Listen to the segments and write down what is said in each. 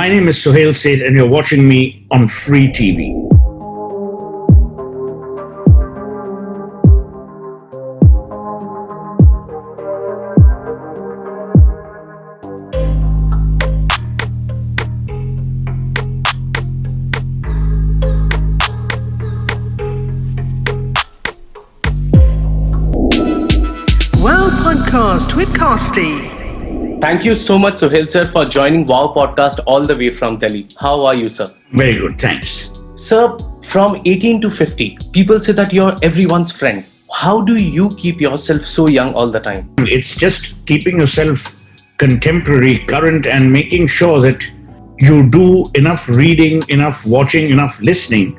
My name is Suhel Seth, and you're watching me on Free TV. Wow Podcast with. Thank you so much, Suhel sir, for joining Wow Podcast all the way from Delhi. How are you, sir? Very good, thanks. Sir, from 18 to 50, people say that you're everyone's friend. How do you keep yourself so young all the time? It's just keeping yourself contemporary, current, and making sure that you do enough reading, enough watching, enough listening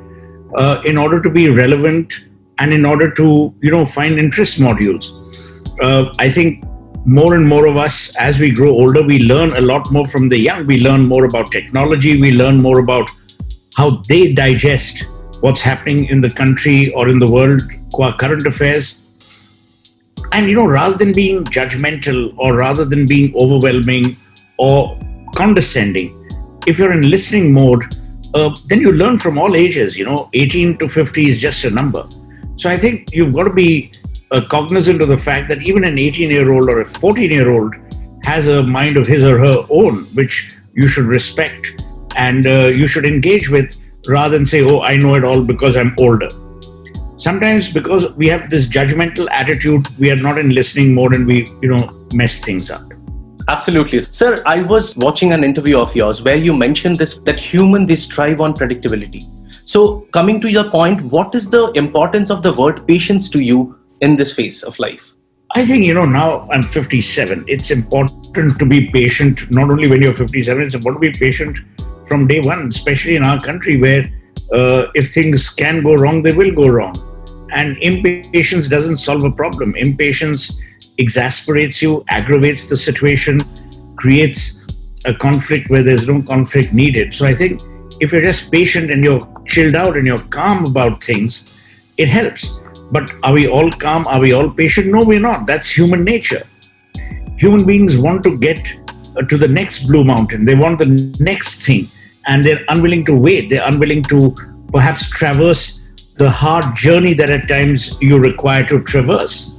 uh, in order to be relevant and in order to, you know, find interest modules. Uh, I think more and more of us, as we grow older, we learn a lot more from the young. We learn more about technology. We learn more about how they digest what's happening in the country or in the world, qua current affairs. And, you know, rather than being judgmental or rather than being overwhelming or condescending, if you're in listening mode, uh, then you learn from all ages. You know, 18 to 50 is just a number. So I think you've got to be uh, cognizant of the fact that even an 18 year old or a 14 year old has a mind of his or her own, which you should respect and uh, you should engage with rather than say, oh, I know it all because I'm older. Sometimes because we have this judgmental attitude, we are not in listening mode and we, you know, mess things up. Absolutely. Sir, I was watching an interview of yours where you mentioned this that human they strive on predictability. So coming to your point, what is the importance of the word patience to you in this phase of life? I think, you know, now I'm 57. It's important to be patient, not only when you're 57, it's important to be patient from day one, especially in our country where uh, if things can go wrong, they will go wrong. And impatience doesn't solve a problem. Impatience exasperates you, aggravates the situation, creates a conflict where there's no conflict needed. So I think if you're just patient and you're chilled out and you're calm about things, it helps. But are we all calm? Are we all patient? No, we're not. That's human nature. Human beings want to get uh, to the next blue mountain, they want the next thing, and they're unwilling to wait. They're unwilling to perhaps traverse the hard journey that at times you require to traverse.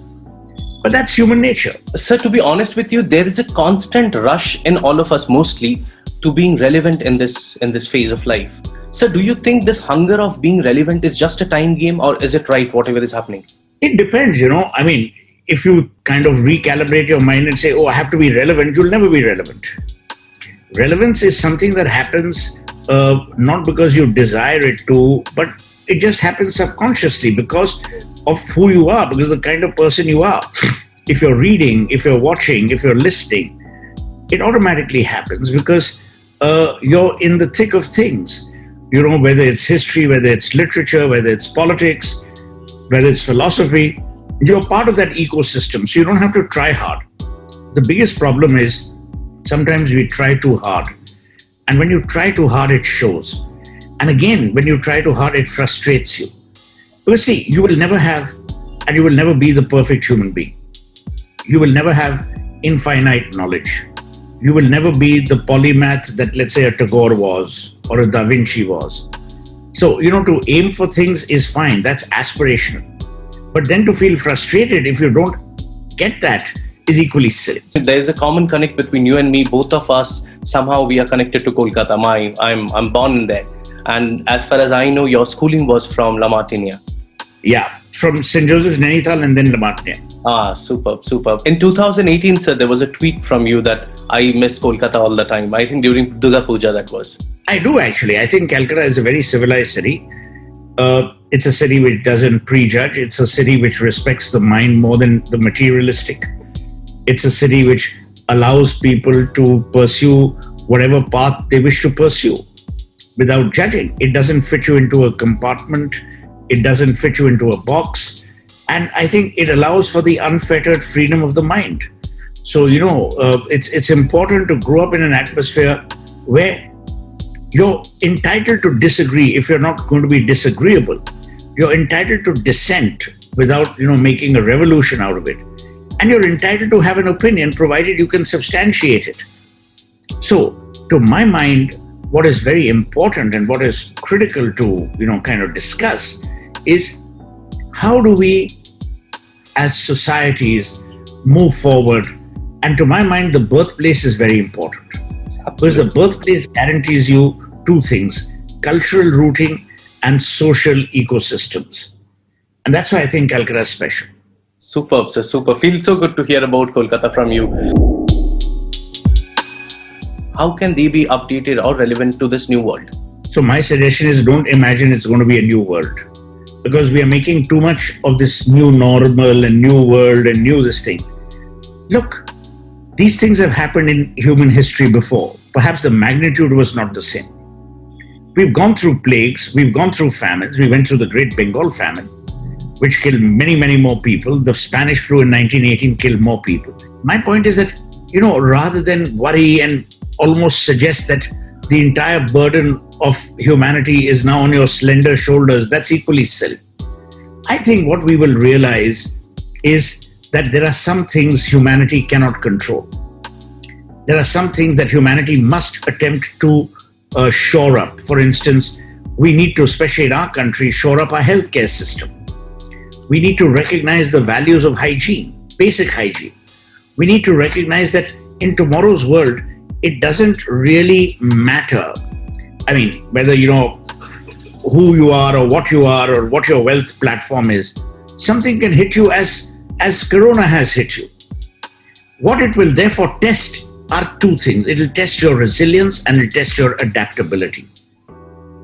But that's human nature. Sir, to be honest with you, there is a constant rush in all of us mostly to being relevant in this in this phase of life. Sir, do you think this hunger of being relevant is just a time game or is it right, whatever is happening? It depends, you know. I mean, if you kind of recalibrate your mind and say, oh, I have to be relevant, you'll never be relevant. Relevance is something that happens uh, not because you desire it to, but it just happens subconsciously because of who you are, because the kind of person you are. If you're reading, if you're watching, if you're listening, it automatically happens because uh, you're in the thick of things. You know, whether it's history, whether it's literature, whether it's politics, whether it's philosophy, you're part of that ecosystem. So you don't have to try hard. The biggest problem is sometimes we try too hard. And when you try too hard, it shows. And again, when you try too hard, it frustrates you. Because see, you will never have, and you will never be the perfect human being. You will never have infinite knowledge. You will never be the polymath that, let's say, a Tagore was or a Da Vinci was. So, you know, to aim for things is fine, that's aspirational. But then to feel frustrated if you don't get that is equally silly. There is a common connect between you and me. Both of us somehow we are connected to Kolkata. My, I'm I'm born in there, and as far as I know, your schooling was from La Martiniere. Yeah, from St. Joseph's Nainital and then La Martiniere. Ah, superb, superb. In 2018, sir, there was a tweet from you that I miss Kolkata all the time. I think during Durga Puja that was. I do actually. I think Calcutta is a very civilized city. Uh, it's a city which doesn't prejudge. It's a city which respects the mind more than the materialistic. It's a city which allows people to pursue whatever path they wish to pursue without judging. It doesn't fit you into a compartment, it doesn't fit you into a box. And I think it allows for the unfettered freedom of the mind. So, you know, uh, it's, it's important to grow up in an atmosphere where you're entitled to disagree if you're not going to be disagreeable. You're entitled to dissent without, you know, making a revolution out of it. And you're entitled to have an opinion provided you can substantiate it. So, to my mind, what is very important and what is critical to you know kind of discuss is how do we as societies move forward and to my mind the birthplace is very important because the birthplace guarantees you two things cultural rooting and social ecosystems and that's why i think calcutta is special Superb, sir. Super. Feels so good to hear about Kolkata from you. How can they be updated or relevant to this new world? So my suggestion is don't imagine it's going to be a new world because we are making too much of this new normal and new world and new this thing. Look, these things have happened in human history before. Perhaps the magnitude was not the same. We've gone through plagues, we've gone through famines, we went through the Great Bengal famine, which killed many, many more people. The Spanish flu in 1918 killed more people. My point is that, you know, rather than worry and almost suggest that the entire burden of humanity is now on your slender shoulders, that's equally silly. I think what we will realize is that there are some things humanity cannot control. There are some things that humanity must attempt to uh, shore up. For instance, we need to, especially in our country, shore up our healthcare system. We need to recognize the values of hygiene, basic hygiene. We need to recognize that in tomorrow's world, it doesn't really matter. I mean, whether you know who you are or what you are or what your wealth platform is, something can hit you as as Corona has hit you. What it will therefore test are two things. It will test your resilience and it will test your adaptability.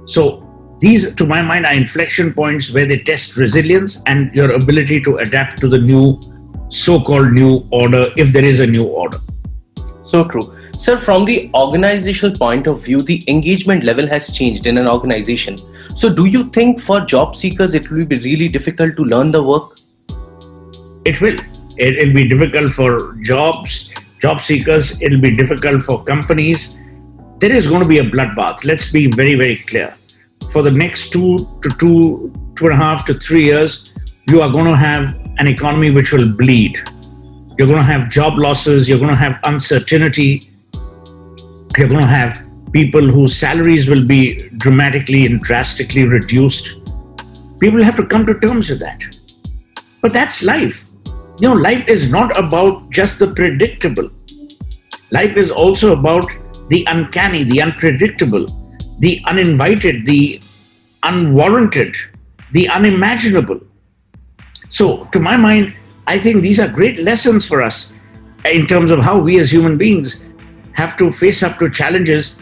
So these, to my mind, are inflection points where they test resilience and your ability to adapt to the new so-called new order, if there is a new order. So true. Sir, from the organizational point of view, the engagement level has changed in an organization. So, do you think for job seekers it will be really difficult to learn the work? It will. It will be difficult for jobs, job seekers. It will be difficult for companies. There is going to be a bloodbath. Let's be very, very clear. For the next two to two, two and a half to three years, you are going to have an economy which will bleed. You're going to have job losses. You're going to have uncertainty you're going to have people whose salaries will be dramatically and drastically reduced. People have to come to terms with that. But that's life. You know, life is not about just the predictable. Life is also about the uncanny, the unpredictable, the uninvited, the unwarranted, the unimaginable. So, to my mind, I think these are great lessons for us in terms of how we as human beings have to face up to challenges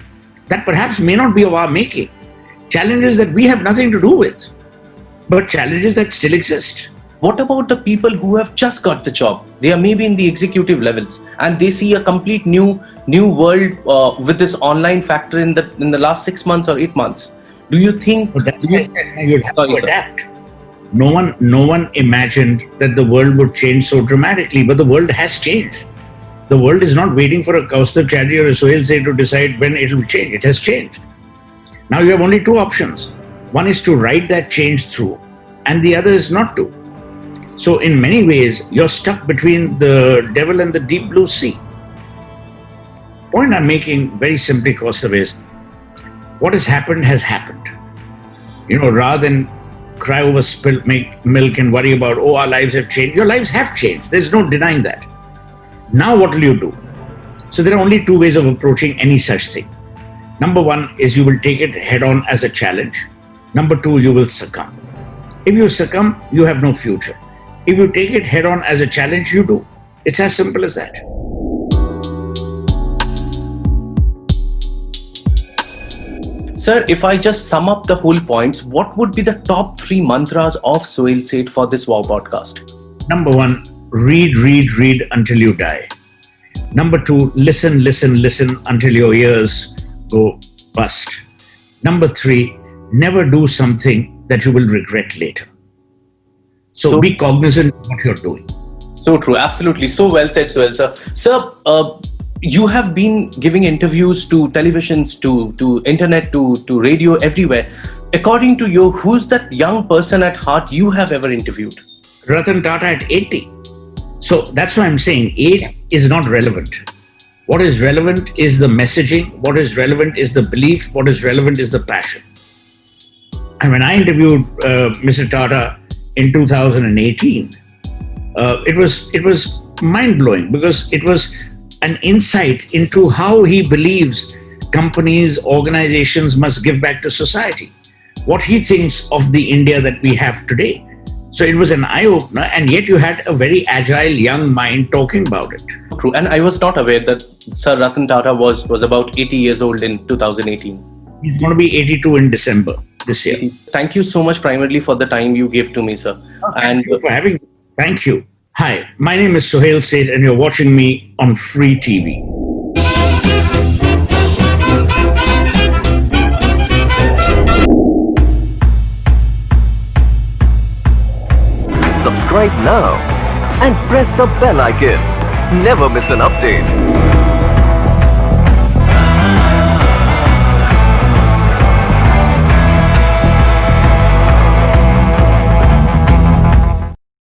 that perhaps may not be of our making, challenges that we have nothing to do with, but challenges that still exist. What about the people who have just got the job? They are maybe in the executive levels and they see a complete new new world uh, with this online factor in the in the last six months or eight months. Do you think do you- why I said you'd have Sorry, to sir. adapt. No one, no one imagined that the world would change so dramatically, but the world has changed. The world is not waiting for a Kaustubh Chatterjee or a Suhel Seth to decide when it will change. It has changed. Now you have only two options. One is to ride that change through, and the other is not to. So, in many ways, you're stuck between the devil and the deep blue sea. Point I'm making very simply, Kaustubh, is what has happened has happened. You know, rather than cry over spilt milk and worry about, oh, our lives have changed, your lives have changed. There's no denying that. Now, what will you do? So, there are only two ways of approaching any such thing. Number one is you will take it head on as a challenge. Number two, you will succumb. If you succumb, you have no future. If you take it head on as a challenge, you do. It's as simple as that. Sir, if I just sum up the whole points, what would be the top three mantras of Suhel Seth for this Wow podcast? Number one, read, read, read until you die. Number two, listen, listen, listen until your ears go bust. Number three, never do something that you will regret later. So, So- be cognizant of what you're doing. So true, absolutely. So well said, so well, sir. Sir, uh, you have been giving interviews to televisions, to to internet, to to radio, everywhere. According to you, who's that young person at heart you have ever interviewed? Ratan Tata at 80. So that's why I'm saying age is not relevant. What is relevant is the messaging. What is relevant is the belief. What is relevant is the passion. And when I interviewed uh, Mr. Tata in 2018, uh, it was it was mind blowing because it was an insight into how he believes companies, organizations must give back to society. What he thinks of the India that we have today. So it was an eye opener, and yet you had a very agile young mind talking about it. True. And I was not aware that Sir Ratan Tata was, was about 80 years old in 2018. He's going to be 82 in December this year. Thank you so much, primarily, for the time you gave to me, sir. Oh, thank and you for having me. Thank you. Hi, my name is Suhel Seth, and you're watching me on Free TV. Now and press the bell icon. Never miss an update.